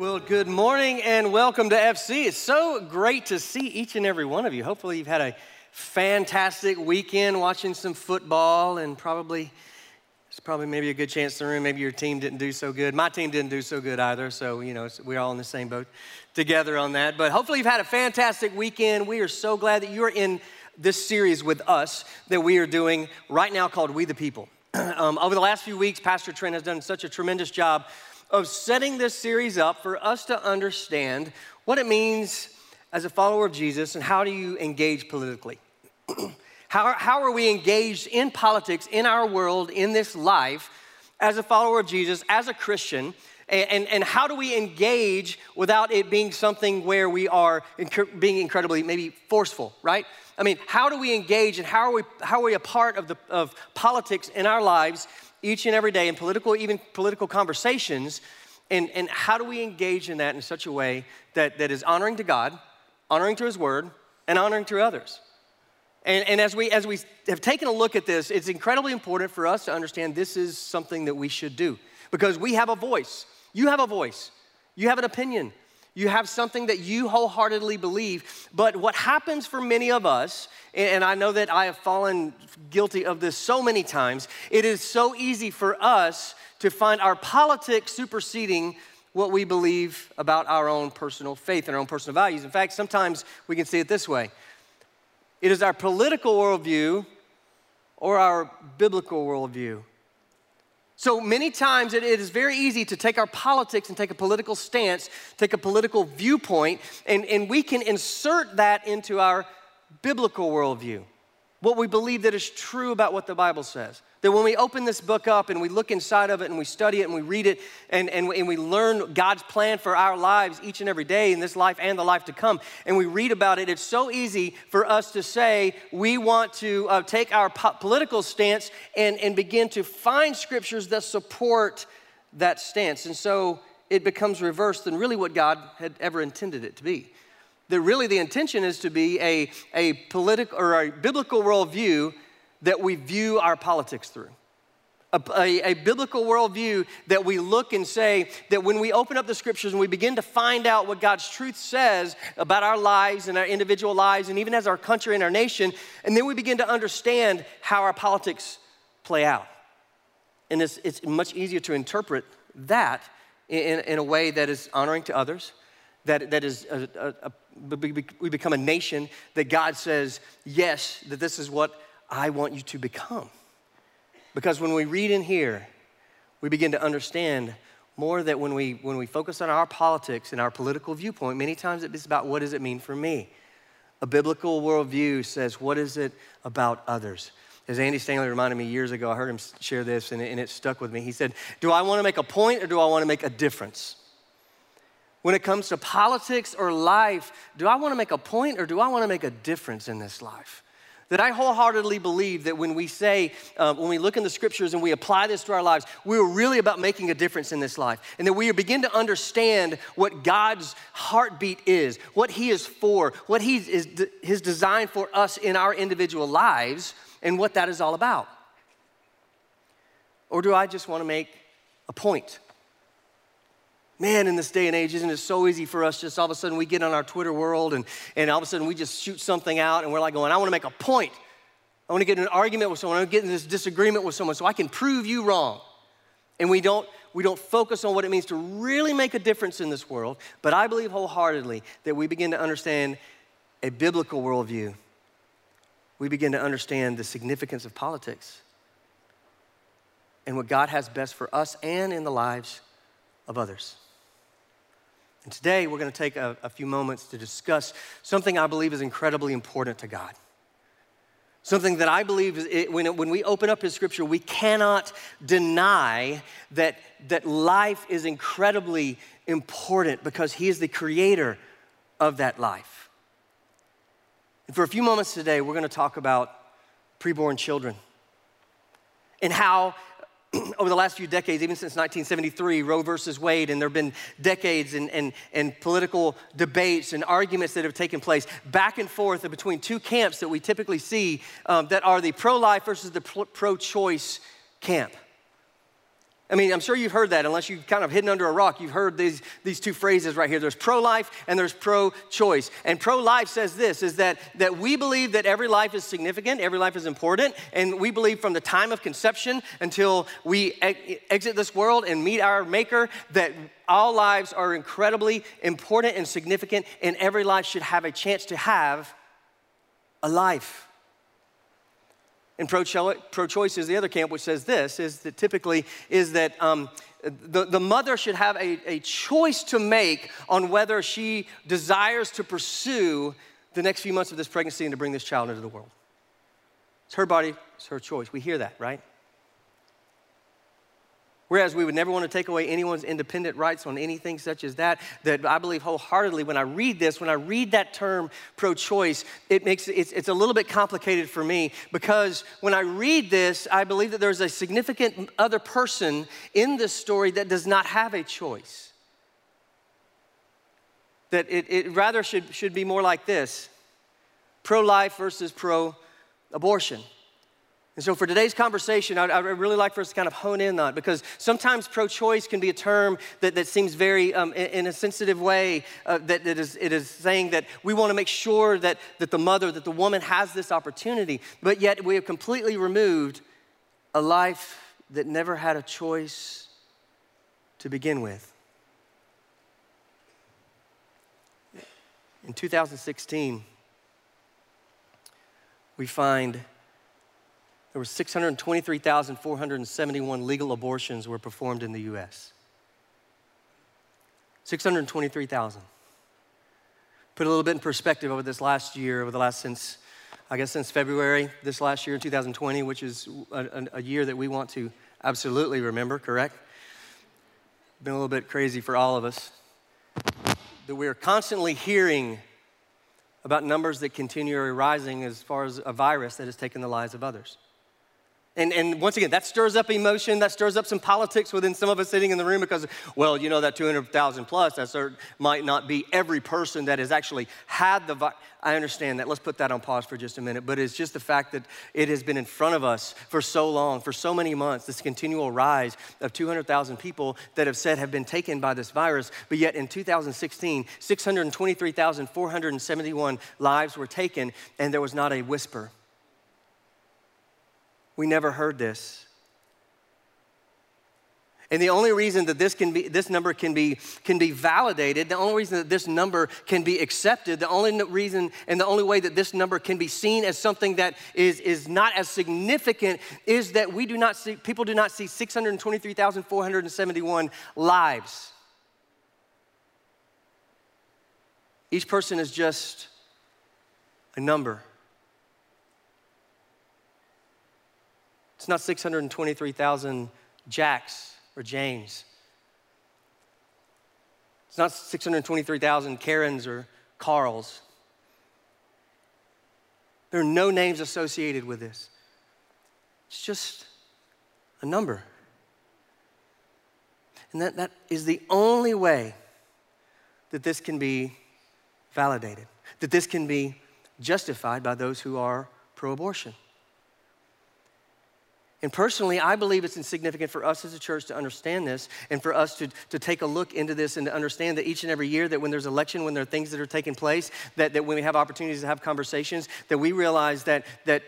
Well, good morning and welcome to FC. It's so great to see each and every one of you. Hopefully, you've had a fantastic weekend watching some football and probably it's probably maybe a good chance in the room. Maybe your team didn't do so good. My team didn't do so good either. So, you know, we're all in the same boat together on that. But hopefully, you've had a fantastic weekend. We are so glad that you're in this series with us that we are doing right now called We the People. um, over the last few weeks, Pastor Trent has done such a tremendous job of setting this series up for us to understand what it means as a follower of Jesus and how do you engage politically. how, how are we engaged in politics, in our world, in this life, as a follower of Jesus, as a Christian? And, and, how do we engage without it being something where we are inc- being incredibly maybe forceful, right? I mean, how do we engage and how are we, how are we a part of, the, of politics in our lives each and every day in political, even political conversations. And, and how do we engage in that in such a way that, that is honoring to God, honoring to His Word, and honoring to others? And, and as, we, as we have taken a look at this, it's incredibly important for us to understand this is something that we should do because we have a voice. You have a voice, you have an opinion, you have something that you wholeheartedly believe. But what happens for many of us, and I know that I have fallen guilty of this so many times, it is so easy for us to find our politics superseding what we believe about our own personal faith and our own personal values. In fact, sometimes we can see it this way it is our political worldview or our biblical worldview so many times it, it is very easy to take our politics and take a political stance, take a political viewpoint, and, and we can insert that into our biblical worldview. What we believe that is true about what the Bible says. That when we open this book up and we look inside of it and we study it and we read it and, and, and we learn God's plan for our lives each and every day in this life and the life to come, and we read about it, it's so easy for us to say we want to uh, take our po- political stance and, and begin to find scriptures that support that stance. And so it becomes reversed than really what God had ever intended it to be. That really the intention is to be a, a political or a biblical worldview that we view our politics through. A, a, a, biblical worldview that we look and say that when we open up the scriptures and we begin to find out what God's truth says about our lives and our individual lives, and even as our country and our nation, and then we begin to understand how our politics play out. And it's, it's much easier to interpret that in, in a way that is honoring to others, that, that is a, a, we become a nation that God says, yes, that this is what I want you to become. Because when we read in here, we begin to understand more that when we, when we focus on our politics and our political viewpoint, many times it's about what does it mean for me? A biblical worldview says, what is it about others? As Andy Stanley reminded me years ago, I heard him share this and it, and it stuck with me. He said, Do I want to make a point or do I want to make a difference? When it comes to politics or life, do I want to make a point or do I want to make a difference in this life? That I wholeheartedly believe that when we say, uh, when we look in the scriptures and we apply this to our lives, we're really about making a difference in this life. And that we begin to understand what God's heartbeat is, what He is for, what He is His design for us in our individual lives, and what that is all about. Or do I just want to make a point? Man, in this day and age, isn't it so easy for us just all of a sudden we get on our Twitter world and, and all of a sudden we just shoot something out and we're like going, I want to make a point. I want to get in an argument with someone. I want to get in this disagreement with someone so I can prove you wrong. And we don't, we don't focus on what it means to really make a difference in this world. But I believe wholeheartedly that we begin to understand a biblical worldview. We begin to understand the significance of politics and what God has best for us and in the lives of others. And today we're going to take a, a, few moments to discuss something I believe is incredibly important to God. Something that I believe is it, when, it, when we open up His scripture, we cannot deny that, that life is incredibly important because He is the creator of that life. And for a few moments today, we're going to talk about preborn children and how over the last few decades, even since 1973, Roe versus Wade, and there have been decades and, and, and political debates and arguments that have taken place back and forth between two camps that we typically see um, that are the pro life versus the pro choice camp. I mean, I'm sure you've heard that, unless you've kind of hidden under a rock. You've heard these, these two phrases right here. There's pro-life and there's pro-choice. And pro-life says this, is that, that we believe that every life is significant, every life is important, and we believe from the time of conception until we exit this world and meet our maker, that all lives are incredibly important and significant, and every life should have a chance to have a life. And pro-choice is the other camp, which says this, is that typically is that um, the, the mother should have a, a choice to make on whether she desires to pursue the next few months of this pregnancy and to bring this child into the world. It's her body, it's her choice. We hear that, right? Whereas we would never want to take away anyone's independent rights on anything such as that, that I believe wholeheartedly when I read this, when I read that term pro choice, it makes it's, it's a little bit complicated for me because when I read this, I believe that there's a significant other person in this story that does not have a choice. That it, it rather should, should be more like this pro life versus pro abortion. And so, for today's conversation, I'd, I'd, really like for us to kind of hone in on because sometimes pro choice can be a term that, that seems very, um, in, in, a sensitive way, uh, that, it is saying that we want to make sure that, that the mother, that the woman has this opportunity, but yet we have completely removed a life that never had a choice to begin with. In 2016, we find there were 623,471 legal abortions were performed in the US. 623,000. Put a little bit in perspective over this last year, over the last since, I guess since February, this last year in 2020, which is a, a year that we want to absolutely remember, correct? Been a little bit crazy for all of us. That we're constantly hearing about numbers that continue rising as far as a virus that has taken the lives of others. And, and once again, that stirs up emotion, that stirs up some politics within some of us sitting in the room because, well, you know, that 200,000 plus, that might not be every person that has actually had the. I understand that. Let's put that on pause for just a minute. But it's just the fact that it has been in front of us for so long, for so many months, this continual rise of 200,000 people that have said have been taken by this virus. But yet in 2016, 623,471 lives were taken, and there was not a whisper we never heard this. And the only reason that this, can be, this number can be, can be validated, the only reason that this number can be accepted, the only reason and the only way that this number can be seen as something that is, is not as significant is that we do not see, people do not see 623,471 lives. Each person is just a number. It's not 623,000 Jacks or James. It's not 623,000 Karens or Carls. There are no names associated with this. It's just a number. And that, that is the only way that this can be validated, that this can be justified by those who are pro abortion. And personally, I believe it's insignificant for us as a church to understand this and for us to, to take a look into this and to understand that each and every year that when there's election, when there are things that are taking place, that, that when we have opportunities to have conversations, that we realize that, that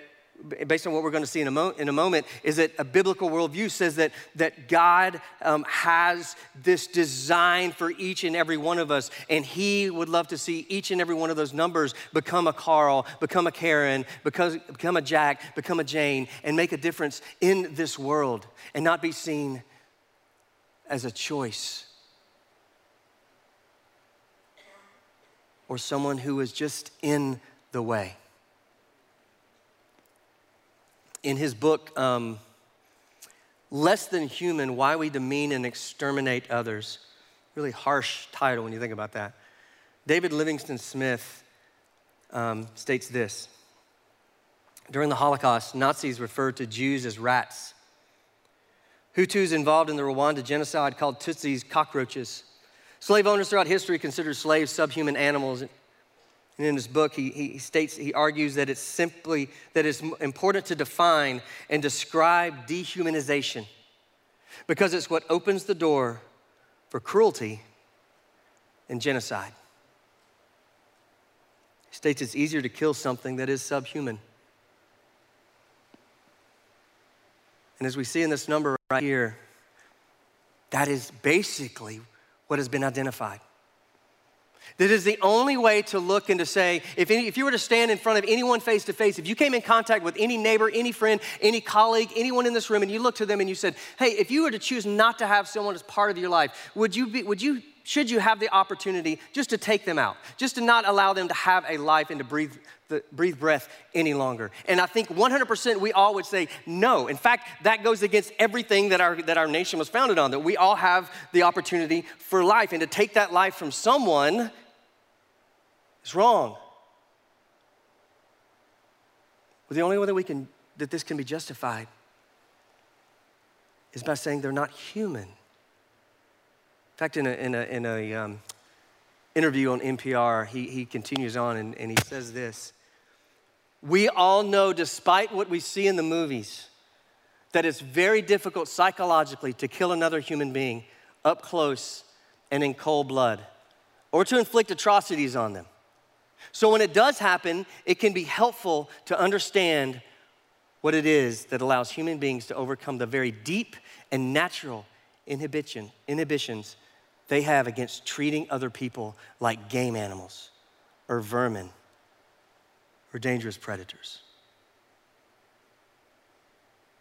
based on what we're going to see in a, mo- in a moment, is that a biblical worldview says that, that God um, has this design for each and every one of us, and He would love to see each and every one of those numbers become a Carl, become a Karen, become, become a Jack, become a Jane, and make a difference in this world, and not be seen as a choice. Or someone who is just in the way in his book, um, Less Than Human Why We Demean and Exterminate Others. Really harsh title when you think about that. David Livingstone Smith um, states this During the Holocaust, Nazis referred to Jews as rats. Hutus involved in the Rwanda genocide called Tutsis cockroaches. Slave owners throughout history considered slaves subhuman animals and in his book, he, he states, he argues that it's simply, that it's important to define and describe dehumanization. because it's what opens the door for cruelty and genocide. He states it's easier to kill something that is subhuman. And as we see in this number right here, that is basically what has been identified. That is the only way to look and to say, if, any, if you were to stand in front of anyone face to face, if you came in contact with any neighbor, any friend, any colleague, anyone in this room, and you looked to them and you said, hey, if you were to choose not to have someone as part of your life, would you, be, would you should you have the opportunity just to take them out, just to not allow them to have a life and to breathe, the, breathe breath any longer? And I think 100% we all would say no. In fact, that goes against everything that our, that our nation was founded on, that we all have the opportunity for life. And to take that life from someone is wrong. Well, the only way that we can, that this can be justified is by saying they're not human In fact, in a, in a, in a um, interview on NPR, he, he continues on and, and he says this We all know, despite what we see in the movies, that it's very difficult psychologically to kill another human being up close and in cold blood or to inflict atrocities on them. So when it does happen, it can be helpful to understand what it is that allows human beings to overcome the very deep and natural inhibition, inhibitions they have against treating other people like game animals or vermin or dangerous predators.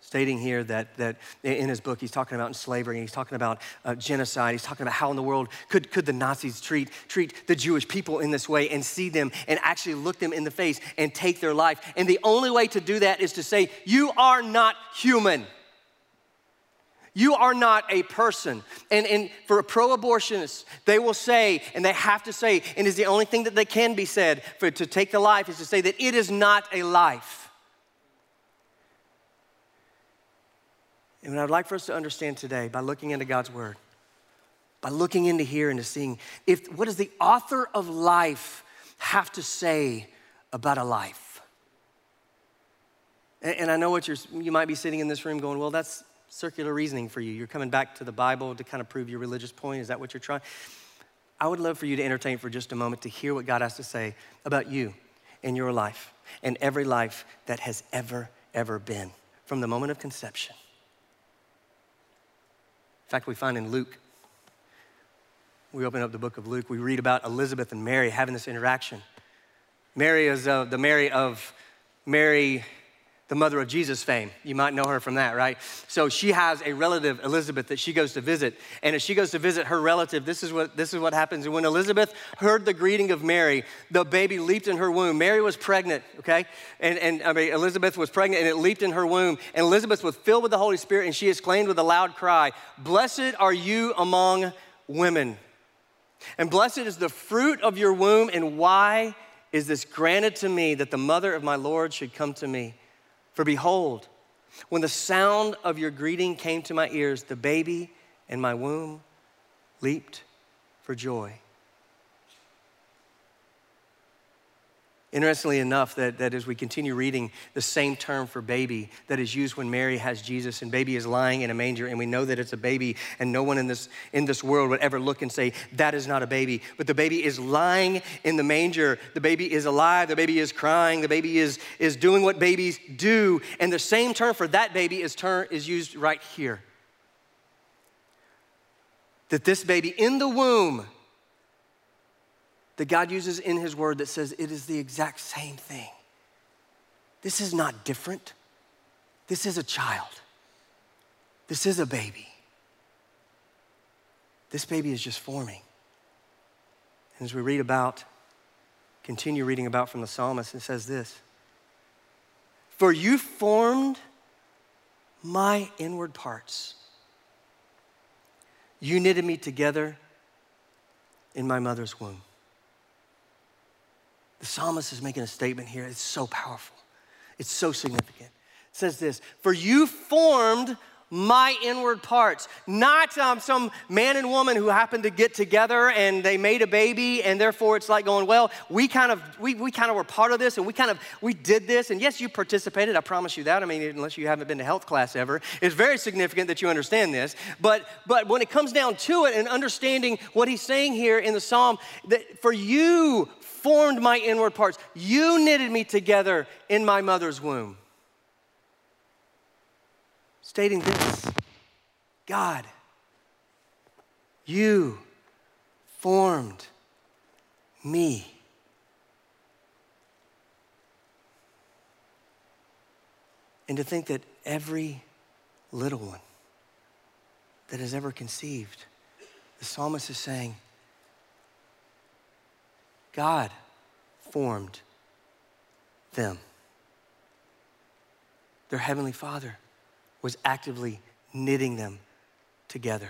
Stating here that, that in his book, he's talking about slavery, he's talking about uh, genocide, he's talking about how in the world could, could the Nazis treat, treat the Jewish people in this way and see them and actually look them in the face and take their life. And the only way to do that is to say, You are not human. You are not a person. And, and for a pro abortionist, they will say, and they have to say, and is the only thing that they can be said for to take the life is to say that it is not a life. And what I'd like for us to understand today by looking into God's word, by looking into here and to seeing if what does the author of life have to say about a life? And, and I know what you're, you might be sitting in this room going, well, that's circular reasoning for you. You're coming back to the Bible to kind of prove your religious point. Is that what you're trying? I would love for you to entertain for just a moment to hear what God has to say about you and your life and every life that has ever, ever been from the moment of conception. In fact, we find in Luke, we open up the book of Luke, we read about Elizabeth and Mary having this interaction. Mary is uh, the Mary of Mary the mother of Jesus fame. You might know her from that, right? So she has a relative, Elizabeth, that she goes to visit. And as she goes to visit her relative, this is what, this is what happens. And when Elizabeth heard the greeting of Mary, the baby leaped in her womb. Mary was pregnant, okay? And, and I mean, Elizabeth was pregnant and it leaped in her womb. And Elizabeth was filled with the Holy Spirit and she exclaimed with a loud cry, Blessed are you among women. And blessed is the fruit of your womb. And why is this granted to me that the mother of my Lord should come to me? For behold, when the sound of your greeting came to my ears, the baby in my womb leaped for joy. Interestingly enough, that, that as we continue reading the same term for baby that is used when Mary has Jesus and baby is lying in a manger, and we know that it's a baby, and no one in this, in this world would ever look and say, That is not a baby. But the baby is lying in the manger. The baby is alive. The baby is crying. The baby is, is doing what babies do. And the same term for that baby is, term, is used right here. That this baby in the womb that God uses in His Word that says it is the exact same thing. This is not different. This is a child. This is a baby. This baby is just forming. And as we read about, continue reading about from the psalmist, it says this For you formed my inward parts. You knitted me together in my mother's womb. The psalmist is making a statement here. It's so powerful, it's so significant. It says this For you formed my inward parts, not um, some man and woman who happened to get together and they made a baby, and therefore it's like going, well, we kind of we, we kind of were part of this, and we kind of we did this, and yes, you participated. I promise you that. I mean, unless you haven't been to health class ever, it's very significant that you understand this. But but when it comes down to it, and understanding what he's saying here in the psalm, that for you formed my inward parts, you knitted me together in my mother's womb stating this God, you formed me. And to think that every little one that has ever conceived, the psalmist is saying, God formed them. Their heavenly Father was actively knitting them together.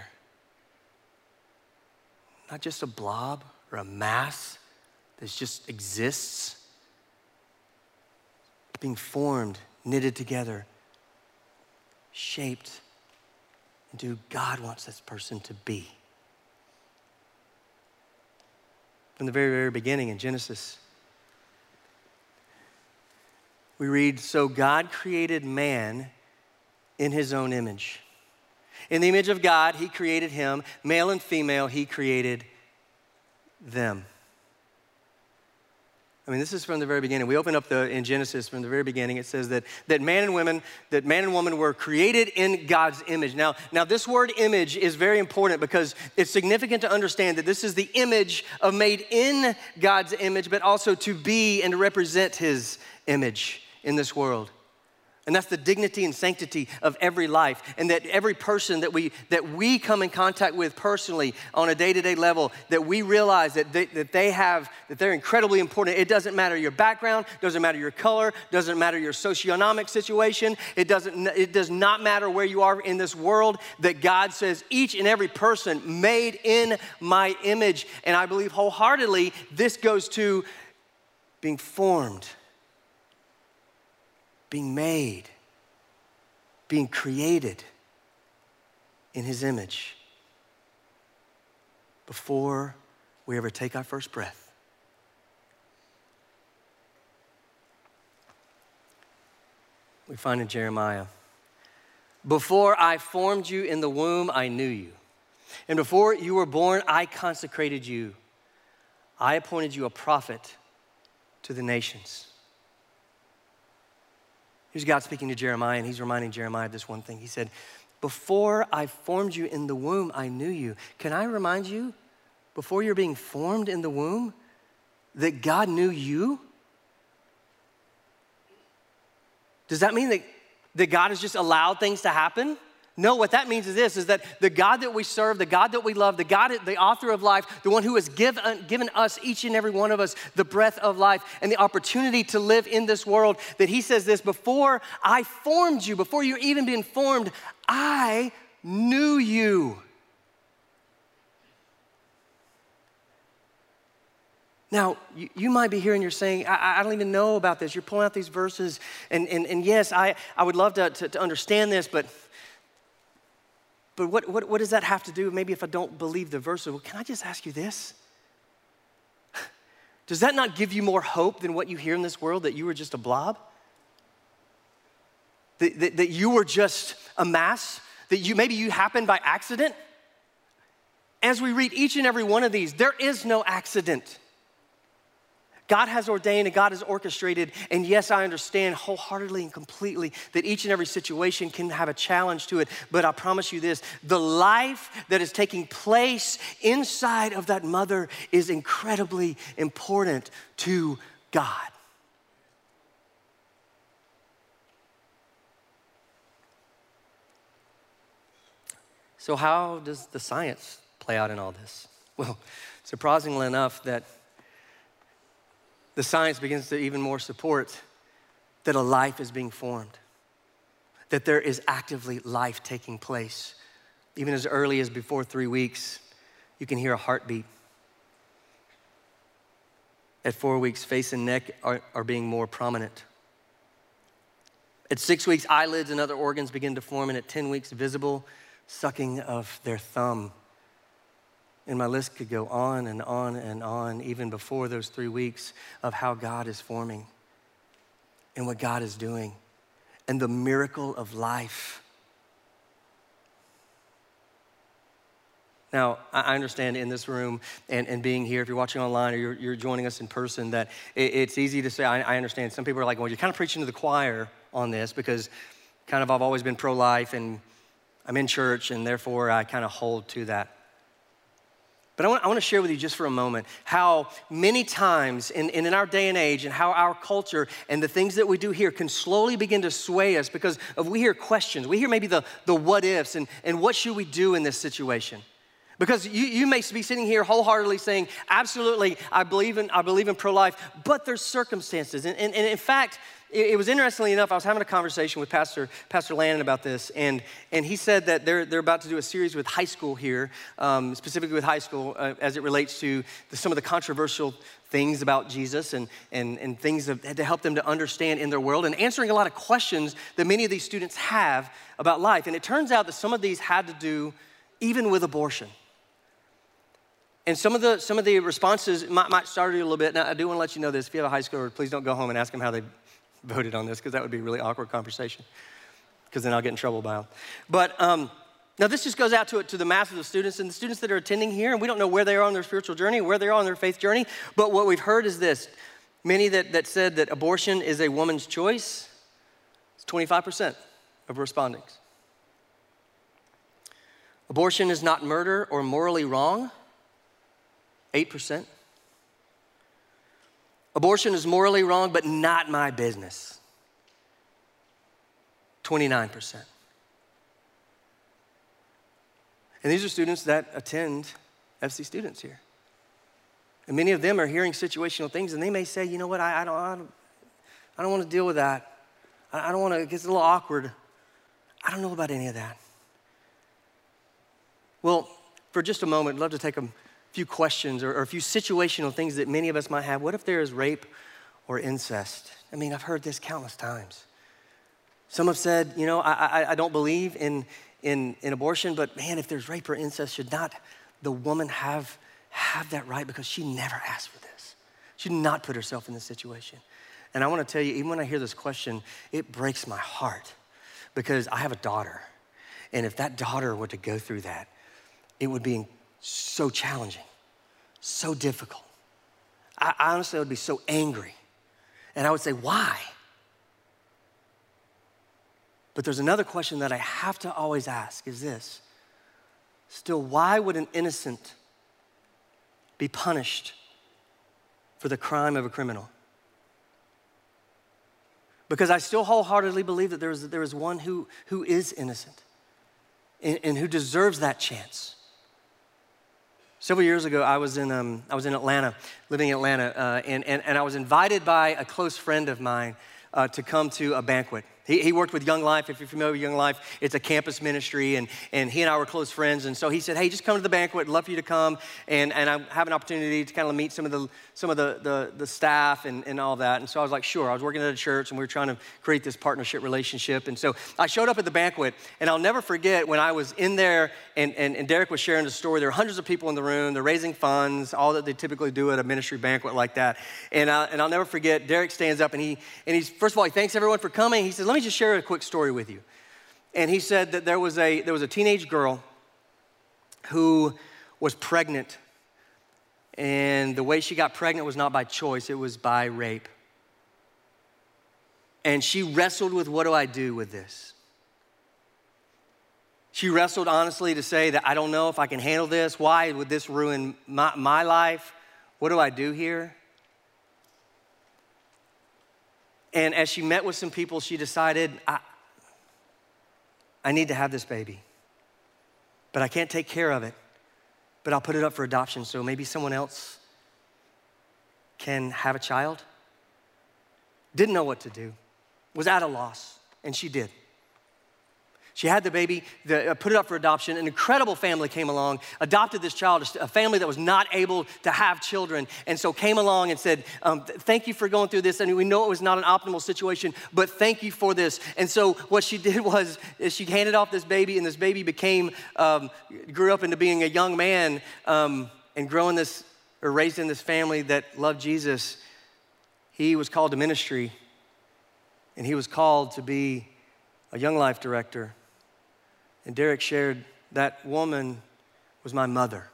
Not just a blob or a mass that just exists, being formed, knitted together, shaped into who God wants this person to be. From the very, very beginning in Genesis, we read So God created man in his own image. In the image of God, he created him, male and female, he created them. I mean, this is from the very beginning. We open up the, in Genesis from the very beginning. It says that, that man and women, that man and woman were created in God's image. Now, now, this word image is very important because it's significant to understand that this is the image of made in God's image, but also to be and to represent his image in this world. And that's the dignity and sanctity of every life. And that every person that we, that we come in contact with personally on a day to day level, that we realize that they, that they have, that they're incredibly important. It doesn't matter your background, doesn't matter your color, doesn't matter your socioeconomic situation, it, doesn't, it does not matter where you are in this world, that God says each and every person made in my image. And I believe wholeheartedly this goes to being formed being made, being created in His image before we ever take our first breath. We find in Jeremiah, before I formed you in the womb, I knew you. And before you were born, I consecrated you. I appointed you a prophet to the nations. Here's God speaking to Jeremiah, and he's reminding Jeremiah of this one thing. He said, Before I formed you in the womb, I knew you. Can I remind you, before you're being formed in the womb, that God knew you? Does that mean that, that God has just allowed things to happen? No, what that means is this is that the God that we serve, the God that we love, the God, the author of life, the one who has given, uh, given us, each and every one of us, the breath of life and the opportunity to live in this world, that he says this before I formed you, before you're even being formed, I knew you. Now, you, you, might be here and you're saying, I, I, don't even know about this. You're pulling out these verses, and, and, and yes, I, I would love to, to, to understand this, but but what, what, what does that have to do? Maybe if I don't believe the verse, well, can I just ask you this? Does that not give you more hope than what you hear in this world that you were just a blob? That, that, that you were just a mass? That you maybe you happened by accident? As we read each and every one of these, there is no accident. God has ordained and God has orchestrated. And yes, I understand wholeheartedly and completely that each and every situation can have a challenge to it. But I promise you this the life that is taking place inside of that mother is incredibly important to God. So, how does the science play out in all this? Well, surprisingly enough, that the science begins to even more support that a life is being formed, that there is actively life taking place. Even as early as before three weeks, you can hear a heartbeat. At four weeks, face and neck are, are being more prominent. At six weeks, eyelids and other organs begin to form, and at 10 weeks, visible sucking of their thumb. And my list could go on and on and on, even before those three weeks, of how God is forming and what God is doing and the miracle of life. Now, I understand in this room and, and being here, if you're watching online or you're, you're joining us in person, that it, it's easy to say, I, I understand. Some people are like, well, you're kind of preaching to the choir on this because kind of I've always been pro life and I'm in church and therefore I kind of hold to that. But I want, I want, to share with you just for a moment how many times in, in, our day and age and how our culture and the things that we do here can slowly begin to sway us because of we hear questions. We hear maybe the, the what ifs and, and what should we do in this situation. Because you, you may be sitting here wholeheartedly saying, absolutely, I believe in, I believe in pro-life, but there's circumstances. And, and, and in fact, it, was interestingly enough, I was having a conversation with Pastor, Pastor Landon about this, and, and he said that they're, they're about to do a series with high school here, um, specifically with high school, uh, as it relates to the, some of the controversial things about Jesus and, and, and things of, to help them to understand in their world, and answering a lot of questions that many of these students have about life. And it turns out that some of these had to do even with abortion. And some of the, some of the responses might, might start you a little bit. Now, I do want to let you know this. If you have a high schooler, please don't go home and ask them how they voted on this because that would be a really awkward conversation because then I'll get in trouble by them. But um, now this just goes out to, to the masses of the students and the students that are attending here, and we don't know where they are on their spiritual journey, where they are on their faith journey, but what we've heard is this. Many that, that said that abortion is a woman's choice, it's 25% of respondents. Abortion is not murder or morally wrong, 8%. Abortion is morally wrong, but not my business. 29%. And these are students that attend FC students here. And many of them are hearing situational things, and they may say, you know what, I, I don't, I don't, I don't want to deal with that. I, I don't want to, it gets a little awkward. I don't know about any of that. Well, for just a moment, I'd love to take a few questions or, or, a few situational things that many of us might have. What if there is rape or incest? I mean, I've heard this countless times. Some have said, you know, I, I, I don't believe in, in, in abortion, but man, if there's rape or incest, should not the woman have, have that right because she never asked for this? She did not put herself in this situation. And I want to tell you, even when I hear this question, it breaks my heart because I have a daughter. And if that daughter were to go through that, it would be so challenging, so difficult. I, honestly would be so angry. And I would say, why? But there's another question that I have to always ask is this still, why would an innocent be punished for the crime of a criminal? Because I still wholeheartedly believe that there is, there is one who, who is innocent and, and who deserves that chance. Several years ago, I was in, um, I was in Atlanta, living in Atlanta, uh, and, and, and I was invited by a close friend of mine uh, to come to a banquet. He, he, worked with Young Life. If you're familiar with Young Life, it's a campus ministry, and, and he and I were close friends. And so he said, Hey, just come to the banquet. I'd love for you to come. And, and I have an opportunity to kind of meet some of the, some of the, the, the staff and, and all that. And so I was like, Sure. I was working at a church, and we were trying to create this partnership relationship. And so I showed up at the banquet, and I'll never forget when I was in there, and, and, and Derek was sharing the story. There were hundreds of people in the room, they're raising funds, all that they typically do at a ministry banquet like that. And, I, and I'll never forget, Derek stands up, and, he, and he's, first of all, he thanks everyone for coming. He says, Let me just share a quick story with you. And he said that there was a, there was a teenage girl who was pregnant. And the way she got pregnant was not by choice, it was by rape. And she wrestled with what do I do with this? She wrestled honestly to say that I don't know if I can handle this. Why would this ruin my, my life? What do I do here? And as she met with some people, she decided, I, I need to have this baby, but I can't take care of it, but I'll put it up for adoption so maybe someone else can have a child. Didn't know what to do, was at a loss, and she did. She had the baby, the, uh, put it up for adoption. An incredible family came along, adopted this child, a family that was not able to have children, and so came along and said, um, Thank you for going through this. And we know it was not an optimal situation, but thank you for this. And so what she did was she handed off this baby, and this baby became, um, grew up into being a young man um, and growing this, or raised in this family that loved Jesus. He was called to ministry, and he was called to be a young life director. And Derek shared that woman was my mother.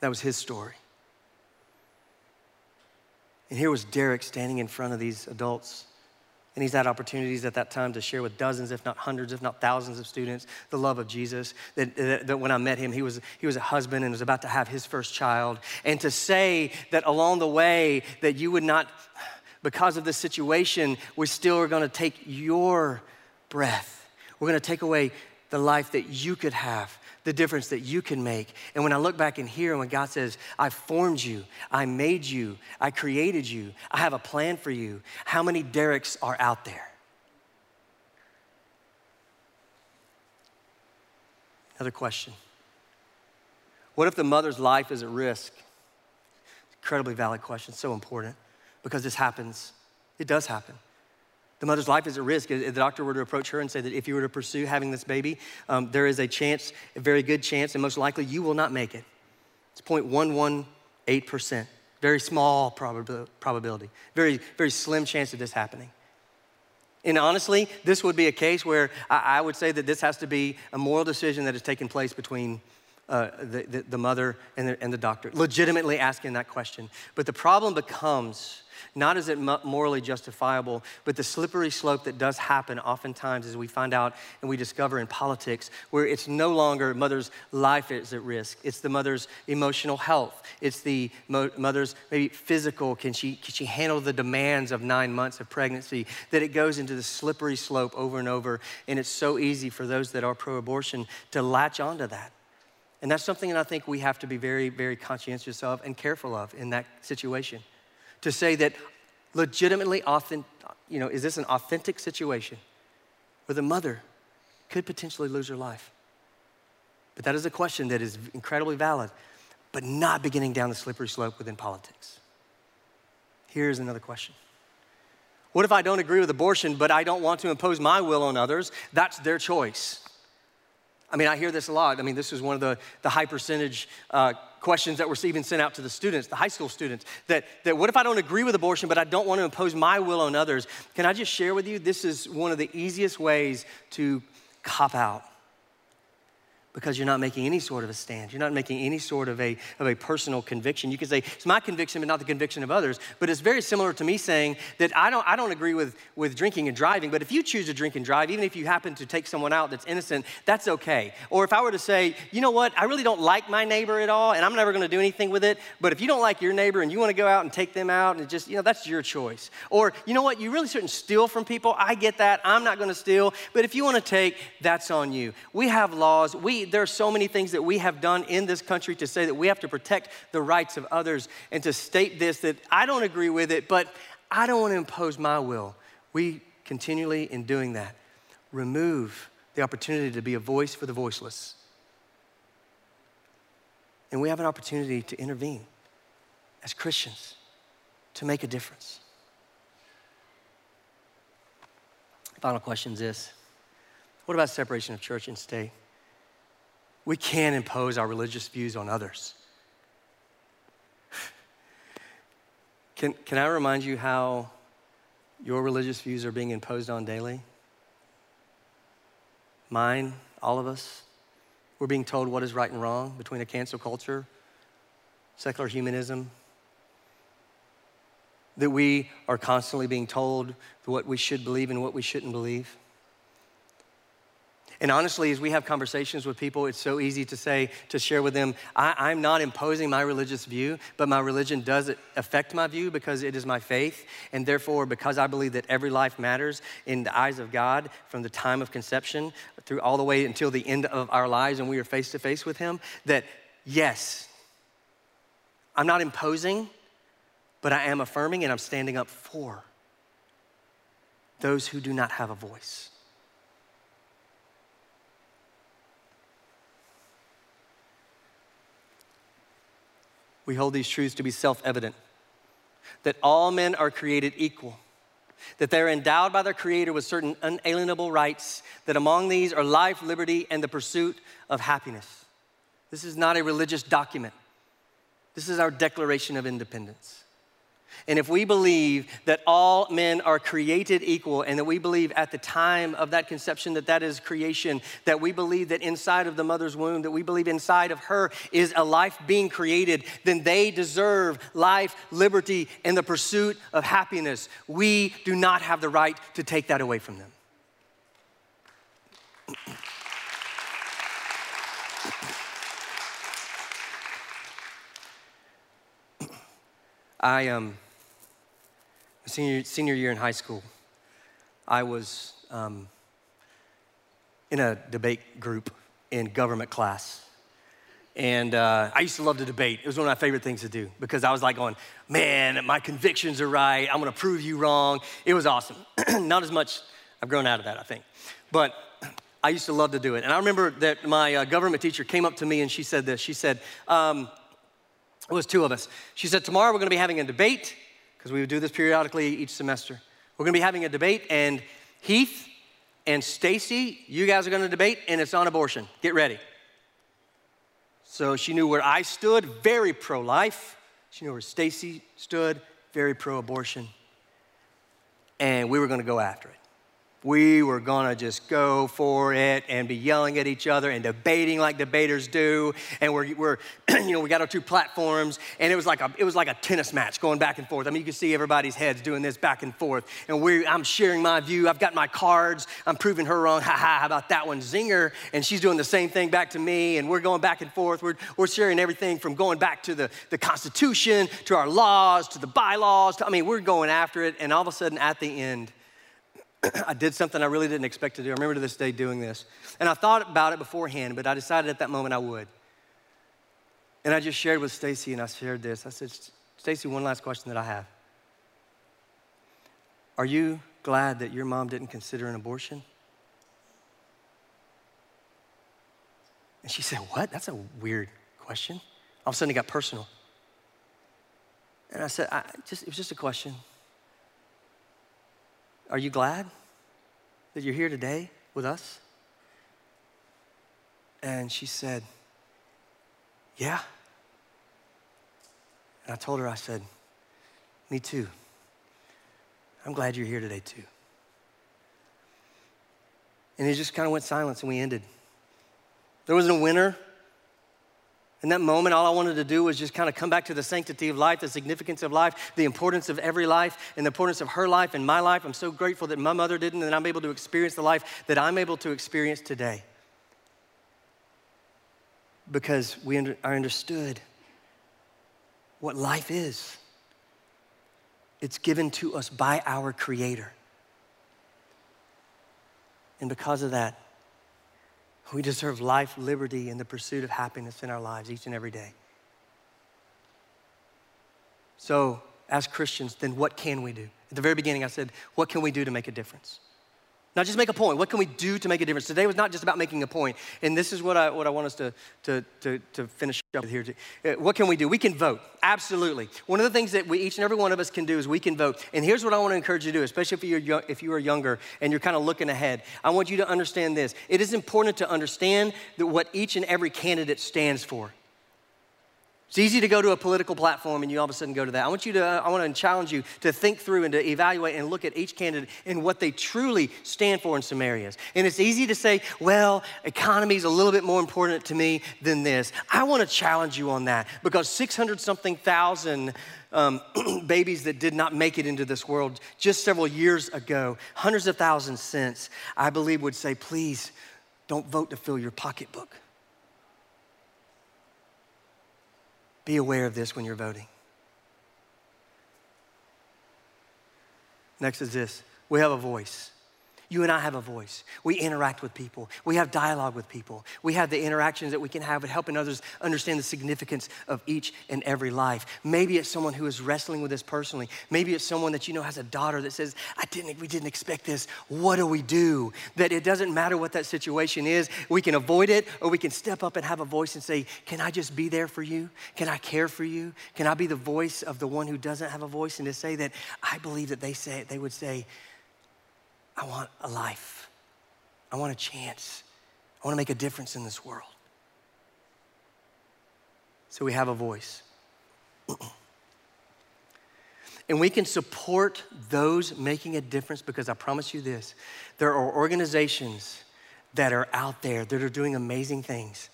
That was his story. And here was Derek standing in front of these adults. And he's had opportunities at that time to share with dozens, if not hundreds, if not thousands of students the love of Jesus. That, that, that, when I met him, he was, he was a husband and was about to have his first child. And to say that along the way that you would not, because of the situation, we still are going to take your breath we're going to take away the life that you could have, the difference that you can make. And when I look back in here, and when God says, I formed you, I made you, I created you, I have a plan for you, how many Dereks are out there? Another question What if the mother's life is at risk? Incredibly valid question, so important because this happens. It does happen. The mother's life is at risk. If the doctor were to approach her and say that if you were to pursue having this baby, um, there is a chance, a very good chance, and most likely you will not make it. It's 0.118%. Very small prob- probability. Very, very slim chance of this happening. And honestly, this would be a case where I, I would say that this has to be a moral decision that has taken place between uh, the, the, the, mother and the, and the doctor, legitimately asking that question. But the problem becomes not is it morally justifiable, but the slippery slope that does happen oftentimes as we find out and we discover in politics, where it's no longer mother's life is at risk. It's the mother's emotional health. It's the mother's maybe physical. Can she, can she handle the demands of nine months of pregnancy? That it goes into the slippery slope over and over. And it's so easy for those that are pro abortion to latch onto that. And that's something that I think we have to be very, very conscientious of and careful of in that situation to say that legitimately, authentic, you know, is this an authentic situation where the mother could potentially lose her life? But that is a question that is incredibly valid, but not beginning down the slippery slope within politics. Here's another question. What if I don't agree with abortion, but I don't want to impose my will on others? That's their choice. I mean, I hear this a lot. I mean, this is one of the, the high percentage uh, questions that were even sent out to the students, the high school students, that, that what if I don't agree with abortion, but I don't want to impose my will on others? Can I just share with you? This is one of the easiest ways to cop out because you're not making any sort of a stand. You're not making any sort of a, of a personal conviction. You can say, it's my conviction, but not the conviction of others. But it's very similar to me saying that I don't, I don't agree with, with drinking and driving, but if you choose to drink and drive, even if you happen to take someone out that's innocent, that's okay. Or if I were to say, you know what, I really don't like my neighbor at all, and I'm never gonna do anything with it, but if you don't like your neighbor and you wanna go out and take them out, and just, you know, that's your choice. Or, you know what, you really shouldn't steal from people. I get that. I'm not gonna steal. But if you wanna take, that's on you. We have laws. There are so many things that we have done in this country to say that we have to protect the rights of others and to state this that I don't agree with it, but I don't want to impose my will. We continually, in doing that, remove the opportunity to be a voice for the voiceless. And we have an opportunity to intervene as Christians to make a difference. Final question is this What about separation of church and state? We can't impose our religious views on others. Can, can I remind you how your religious views are being imposed on daily? Mine, all of us. We're being told what is right and wrong between a cancel culture, secular humanism, that we are constantly being told what we should believe and what we shouldn't believe. And honestly, as we have conversations with people, it's so easy to say, to share with them, I, am not imposing my religious view, but my religion does affect my view because it is my faith. And therefore, because I believe that every life matters in the eyes of God from the time of conception through all the way until the end of our lives and we are face to face with Him, that yes, I'm not imposing, but I am affirming and I'm standing up for those who do not have a voice. We hold these truths to be self evident that all men are created equal, that they're endowed by their Creator with certain unalienable rights, that among these are life, liberty, and the pursuit of happiness. This is not a religious document, this is our Declaration of Independence. And if we believe that all men are created equal, and that we believe at the time of that conception that that is creation, that we believe that inside of the mother's womb, that we believe inside of her is a life being created, then they deserve life, liberty, and the pursuit of happiness. We do not have the right to take that away from them. I um, senior, senior year in high school, I was um, in a debate group in government class. And uh, I used to love to debate. It was one of my favorite things to do because I was like going, man, my convictions are right. I'm gonna prove you wrong. It was awesome. Not as much, I've grown out of that, I think. But I used to love to do it. And I remember that my uh, government teacher came up to me and she said this. She said, um, it was two of us. She said, tomorrow we're gonna be having a debate because we would do this periodically each semester. We're gonna be having a debate, and Heath and Stacy, you guys are gonna debate, and it's on abortion. Get ready. So she knew where I stood, very pro life. She knew where Stacy stood, very pro abortion. And we were gonna go after it we were gonna just go for it and be yelling at each other and debating like debaters do. And we're, we're you know, we got our two platforms, and it was like a it was like a tennis match going back and forth. I mean, you can see everybody's heads doing this back and forth. And we I'm sharing my view. I've got my cards. I'm proving her wrong. Ha ha! How about that one, zinger? And she's doing the same thing back to me. And we're going back and forth. We're we're sharing everything from going back to the the Constitution to our laws to the bylaws. To, I mean, we're going after it. And all of a sudden, at the end I did something I really didn't expect to do. I remember to this day doing this. And I thought about it beforehand, but I decided at that moment I would. And I just shared with Stacy and I shared this. I said, Stacy, one last question that I have. Are you glad that your mom didn't consider an abortion? And she said, What? That's a weird question. All of a sudden it got personal. And I said, I just, It was just a question. Are you glad that you're here today with us? And she said, Yeah. And I told her, I said, Me too. I'm glad you're here today too. And it just kind of went silence and we ended. There wasn't a winner. In that moment, all I wanted to do was just kind of come back to the sanctity of life, the significance of life, the importance of every life, and the importance of her life and my life. I'm so grateful that my mother didn't, and I'm able to experience the life that I'm able to experience today. Because we under, I understood what life is. It's given to us by our Creator. And because of that, we deserve life, liberty, and the pursuit of happiness in our lives each and every day. So, as Christians, then what can we do? At the very beginning, I said, what can we do to make a difference? Not just make a point. What can we do to make a difference? Today was not just about making a point, and this is what I, what I want us to, to, to, to finish up here. Uh, what can we do? We can vote, absolutely. One of the things that we, each and every one of us can do is we can vote. And here's what I want to encourage you to do, especially if you're, if you are younger and you're kind of looking ahead. I want you to understand this. It is important to understand that what each and every candidate stands for. It's easy to go to a political platform and you all of a sudden go to that. I want you to, I want to challenge you to think through and to evaluate and look at each candidate and what they truly stand for in some areas. And it's easy to say, well, economy is a little bit more important to me than this. I want to challenge you on that because 600 something thousand um, babies that did not make it into this world just several years ago, hundreds of thousands since, I believe would say, please don't vote to fill your pocketbook. Be aware of this when you're voting. Next is this we have a voice. You and I have a voice. We interact with people. We have dialogue with people. We have the interactions that we can have with helping others understand the significance of each and every life. Maybe it's someone who is wrestling with this personally. Maybe it's someone that you know has a daughter that says, I didn't, we didn't expect this. What do we do? That it doesn't matter what that situation is. We can avoid it or we can step up and have a voice and say, Can I just be there for you? Can I care for you? Can I be the voice of the one who doesn't have a voice? And to say that I believe that they say they would say, I want a life. I want a chance. I want to make a difference in this world. So we have a voice. and we can support those making a difference because I promise you this there are organizations that are out there that are doing amazing things.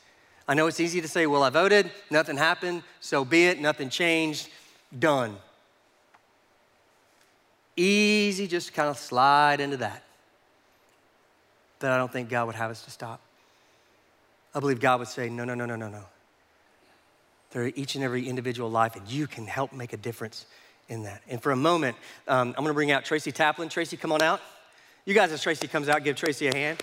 I know it's easy to say, well, I voted, nothing happened, so be it, nothing changed, done. Easy just kind of slide into that. That I don't think God would have us to stop. I believe God would say, no, no, no, no, no, no. They're each and every individual life, and you can help make a difference in that. And for a moment, um, I'm gonna bring out Tracy Taplin. Tracy, come on out. You guys, as Tracy comes out, give Tracy a hand.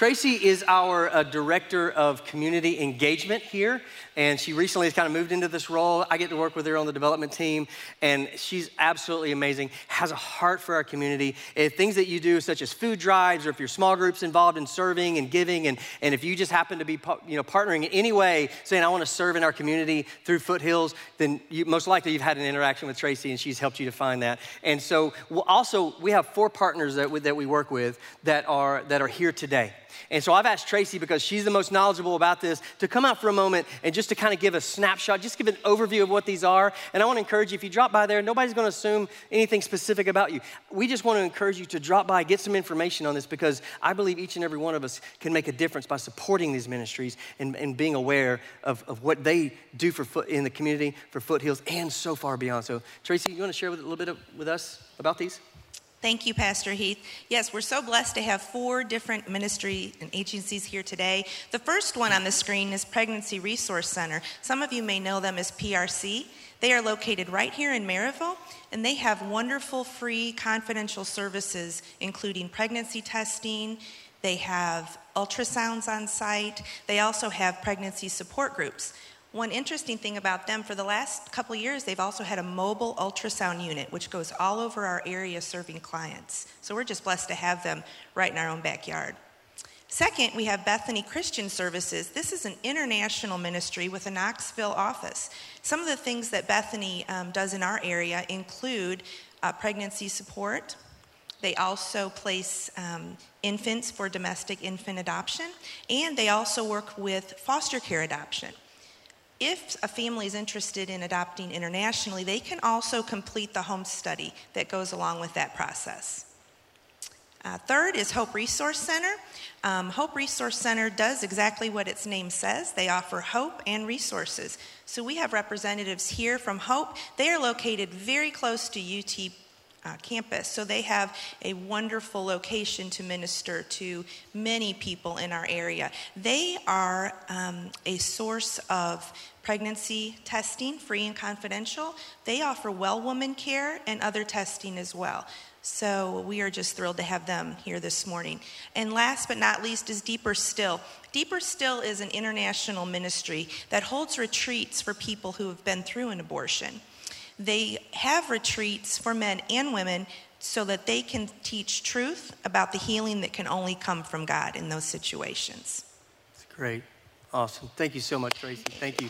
Tracy is our uh, director of community engagement here, and she recently has kind of moved into this role. I get to work with her on the development team, and she's absolutely amazing. Has a heart for our community. If things that you do, such as food drives, or if your small groups involved in serving and giving, and, and if you just happen to be you know partnering in any way, saying I want to serve in our community through Foothills, then you, most likely you've had an interaction with Tracy, and she's helped you to find that. And so, also we have four partners that we, that we work with that are that are here today. And so I've asked Tracy, because she's the most knowledgeable about this, to come out for a moment and just to kind of give a snapshot, just give an overview of what these are. And I want to encourage you, if you drop by there, nobody's going to assume anything specific about you. We just want to encourage you to drop by, get some information on this, because I believe each and every one of us can make a difference by supporting these ministries and, and being aware of, of what they do for foot, in the community, for Foothills, and so far beyond. So, Tracy, you want to share with, a little bit of, with us about these? Thank you, Pastor Heath. Yes, we're so blessed to have four different ministry and agencies here today. The first one on the screen is Pregnancy Resource Center. Some of you may know them as PRC. They are located right here in Maryville, and they have wonderful, free, confidential services, including pregnancy testing. They have ultrasounds on site. They also have pregnancy support groups. One interesting thing about them, for the last couple years, they've also had a mobile ultrasound unit, which goes all over our area serving clients. So we're just blessed to have them right in our own backyard. Second, we have Bethany Christian Services. This is an international ministry with a Knoxville office. Some of the things that Bethany um, does in our area include uh, pregnancy support. They also place um, infants for domestic infant adoption, and they also work with foster care adoption if a family is interested in adopting internationally, they can also complete the home study that goes along with that process. Uh, third is Hope Resource Center. Um, hope Resource Center does exactly what its name says. They offer hope and resources. So we have representatives here from Hope. They are located very close to UT uh, campus. So they have a wonderful location to minister to many people in our area. They are um, a source of pregnancy testing, free and confidential. They offer well woman care and other testing as well. So we are just thrilled to have them here this morning. And last but not least is Deeper Still. Deeper Still is an international ministry that holds retreats for people who have been through an abortion. They have retreats for men and women so that they can teach truth about the healing that can only come from God in those situations. That's great. Awesome. Thank you so much, Tracy. Thank you.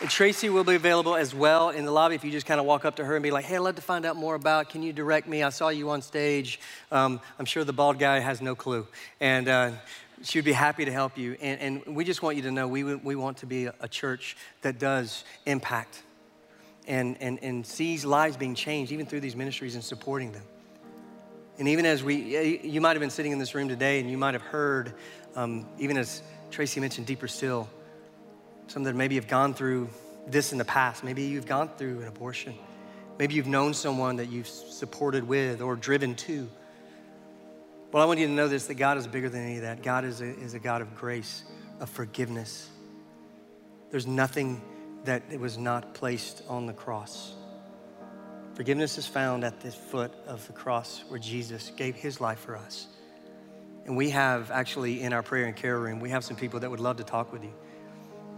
And Tracy will be available as well in the lobby if you just kind of walk up to her and be like, hey, I'd love to find out more about, can you direct me? I saw you on stage. Um, I'm sure the bald guy has no clue. And uh, she would be happy to help you. And, and we just want you to know we, we want to be a, church that does impact and, and, and sees lives being changed even through these ministries and supporting them. And even as we, you might have been sitting in this room today and you might have heard, um, even as Tracy mentioned, deeper still, some that maybe have gone through this in the past. Maybe you've gone through an abortion. Maybe you've known someone that you've supported with or driven to. Well, I want you to know this that God is bigger than any of that. God is a, is a God of grace, of forgiveness. There's nothing that was not placed on the cross. Forgiveness is found at the foot of the cross where Jesus gave his life for us. And we have actually in our prayer and care room, we have some people that would love to talk with you.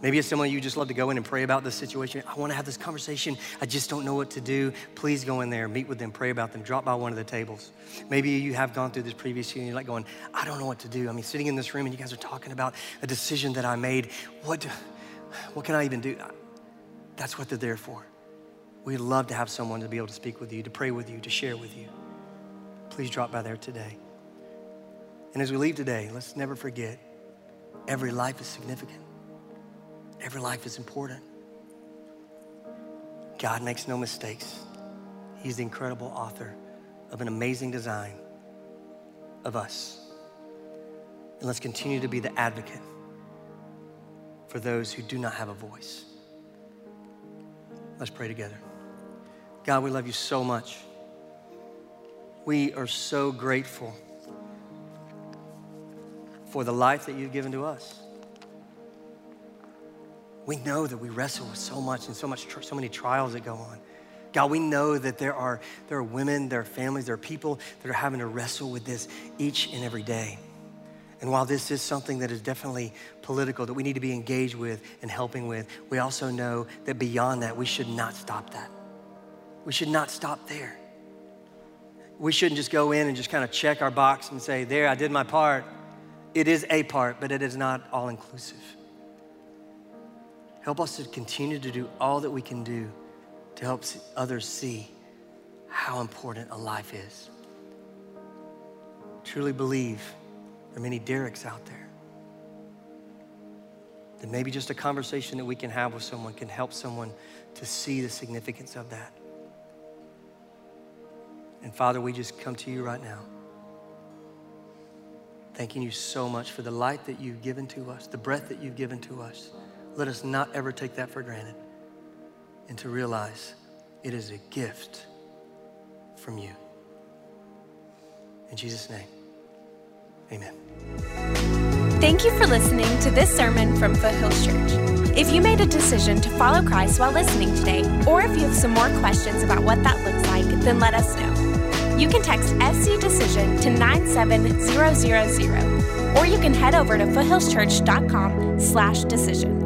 Maybe it's someone you just love to go in and pray about this situation. I want to have this conversation. I just don't know what to do. Please go in there, meet with them, pray about them, drop by one of the tables. Maybe you have gone through this previous year and you're like going, I don't know what to do. I mean, sitting in this room and you guys are talking about a decision that I made. What, what can I even do? That's what they're there for. We'd love to have someone to be able to speak with you, to pray with you, to share with you. Please drop by there today. And as we leave today, let's never forget every life is significant. Every life is important. God makes no mistakes. He's the incredible author of an amazing design of us. And let's continue to be the advocate for those who do not have a voice. Let's pray together. God, we love you so much. We are so grateful for the life that you've given to us we know that we wrestle with so much and so much so many trials that go on. God, we know that there are there are women, there are families, there are people that are having to wrestle with this each and every day. And while this is something that is definitely political that we need to be engaged with and helping with, we also know that beyond that, we should not stop that. We should not stop there. We shouldn't just go in and just kind of check our box and say, There, I did my part. It is a part, but it is not all inclusive. Help us to continue to do all that we can do to help others see how important a life is. Truly believe there are many Derek's out there. That maybe just a conversation that we can have with someone can help someone to see the significance of that. And Father, we just come to you right now. Thanking you so much for the light that you've given to us, the breath that you've given to us. Let us not ever take that for granted and to realize it is a gift from you. In Jesus' name, amen. Thank you for listening to this sermon from Foothills Church. If you made a decision to follow Christ while listening today, or if you have some more questions about what that looks like, then let us know. You can text FC Decision to 97000, or you can head over to foothillschurch.com slash decision.